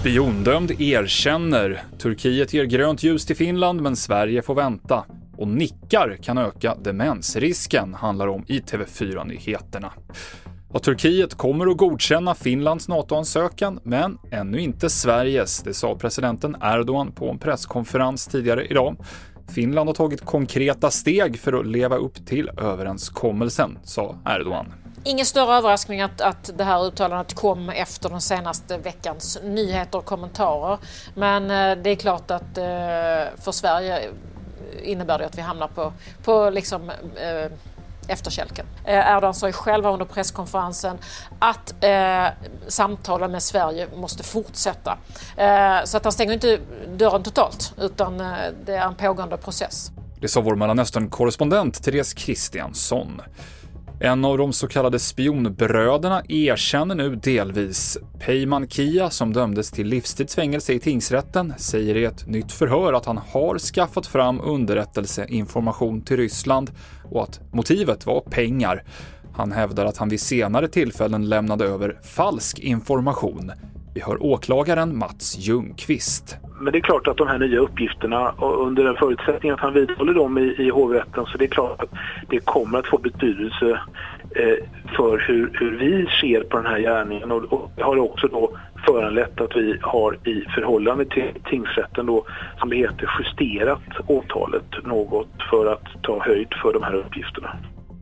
Spiondömd erkänner. Turkiet ger grönt ljus till Finland, men Sverige får vänta. Och nickar kan öka demensrisken, handlar om i TV4-nyheterna. Och Turkiet kommer att godkänna Finlands NATO-ansökan, men ännu inte Sveriges. Det sa presidenten Erdogan på en presskonferens tidigare idag. Finland har tagit konkreta steg för att leva upp till överenskommelsen, sa Erdogan. Ingen större överraskning att, att det här uttalandet kom efter den senaste veckans nyheter och kommentarer. Men eh, det är klart att eh, för Sverige innebär det att vi hamnar på, på liksom, eh, efterkälken. Eh, Erdogan sa ju själv under presskonferensen att eh, samtalen med Sverige måste fortsätta. Eh, så att han stänger inte dörren totalt utan eh, det är en pågående process. Det sa vår Mellanöstern-korrespondent Therese Kristiansson. En av de så kallade spionbröderna erkänner nu delvis. Peyman Kia, som dömdes till livstidsfängelse i tingsrätten, säger i ett nytt förhör att han har skaffat fram underrättelseinformation till Ryssland och att motivet var pengar. Han hävdar att han vid senare tillfällen lämnade över falsk information. Vi hör åklagaren Mats Ljungqvist. Men det är klart att de här nya uppgifterna, under den förutsättningen att han vidhåller dem i, i hovrätten, så det är klart att det kommer att få betydelse eh, för hur, hur vi ser på den här gärningen. Och, och det har också då föranlett att vi har i förhållande till tingsrätten då, som det heter, justerat åtalet något för att ta höjd för de här uppgifterna.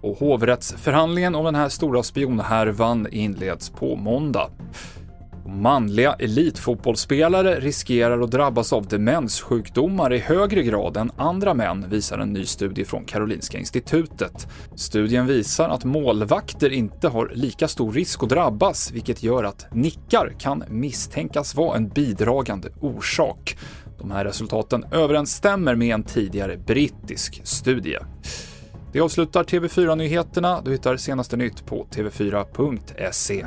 Och hovrättsförhandlingen om den här stora spionhärvan inleds på måndag. Manliga elitfotbollsspelare riskerar att drabbas av demenssjukdomar i högre grad än andra män, visar en ny studie från Karolinska institutet. Studien visar att målvakter inte har lika stor risk att drabbas, vilket gör att nickar kan misstänkas vara en bidragande orsak. De här resultaten överensstämmer med en tidigare brittisk studie. Det avslutar TV4-nyheterna. Du hittar senaste nytt på tv4.se.